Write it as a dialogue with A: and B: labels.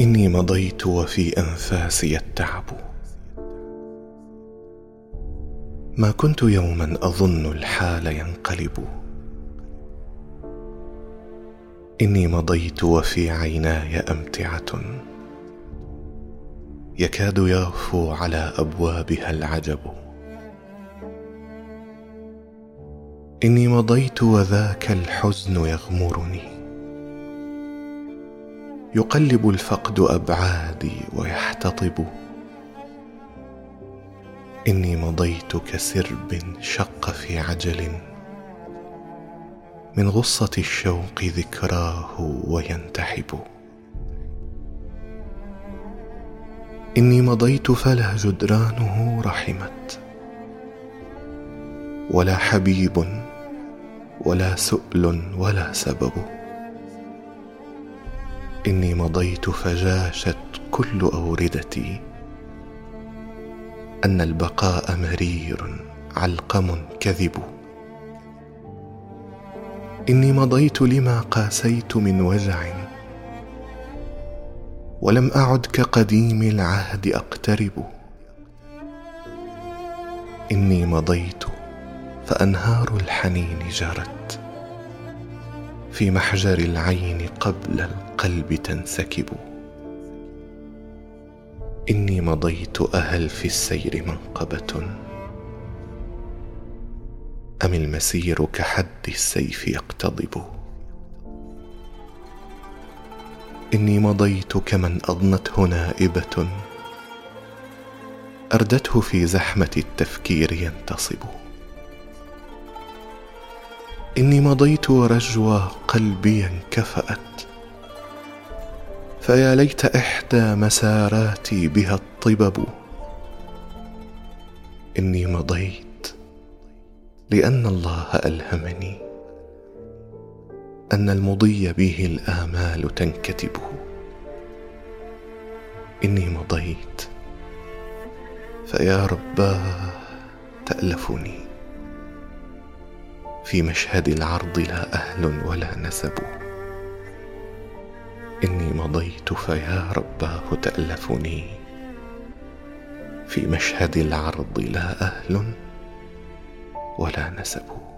A: إني مضيت وفي أنفاسي التعب. ما كنت يوما أظن الحال ينقلب. إني مضيت وفي عيناي أمتعة. يكاد يغفو على أبوابها العجب. إني مضيت وذاك الحزن يغمرني. يقلب الفقد أبعادي ويحتطب. إني مضيت كسرب شق في عجل. من غصة الشوق ذكراه وينتحب. إني مضيت فلا جدرانه رحمت. ولا حبيب ولا سؤل ولا سبب. إني مضيت فجاشت كل أوردتي. أن البقاء مرير علقم كذب. إني مضيت لما قاسيت من وجع. ولم أعد كقديم العهد أقترب. إني مضيت فأنهار الحنين جرت. في محجر العين قبل القلب تنسكب. إني مضيت أهل في السير منقبة. أم المسير كحد السيف يقتضب؟ إني مضيت كمن أضنته نائبة. أردته في زحمة التفكير ينتصب. إني مضيت ورجوى قلبي انكفأت. فيا ليت إحدى مساراتي بها الطبب. إني مضيت لأن الله ألهمني أن المضي به الآمال تنكتب. إني مضيت فيا رباه تألفني. في مشهد العرض لا أهل ولا نسب. إني مضيت فيا رباه تالفني في مشهد العرض لا أهل ولا نسب.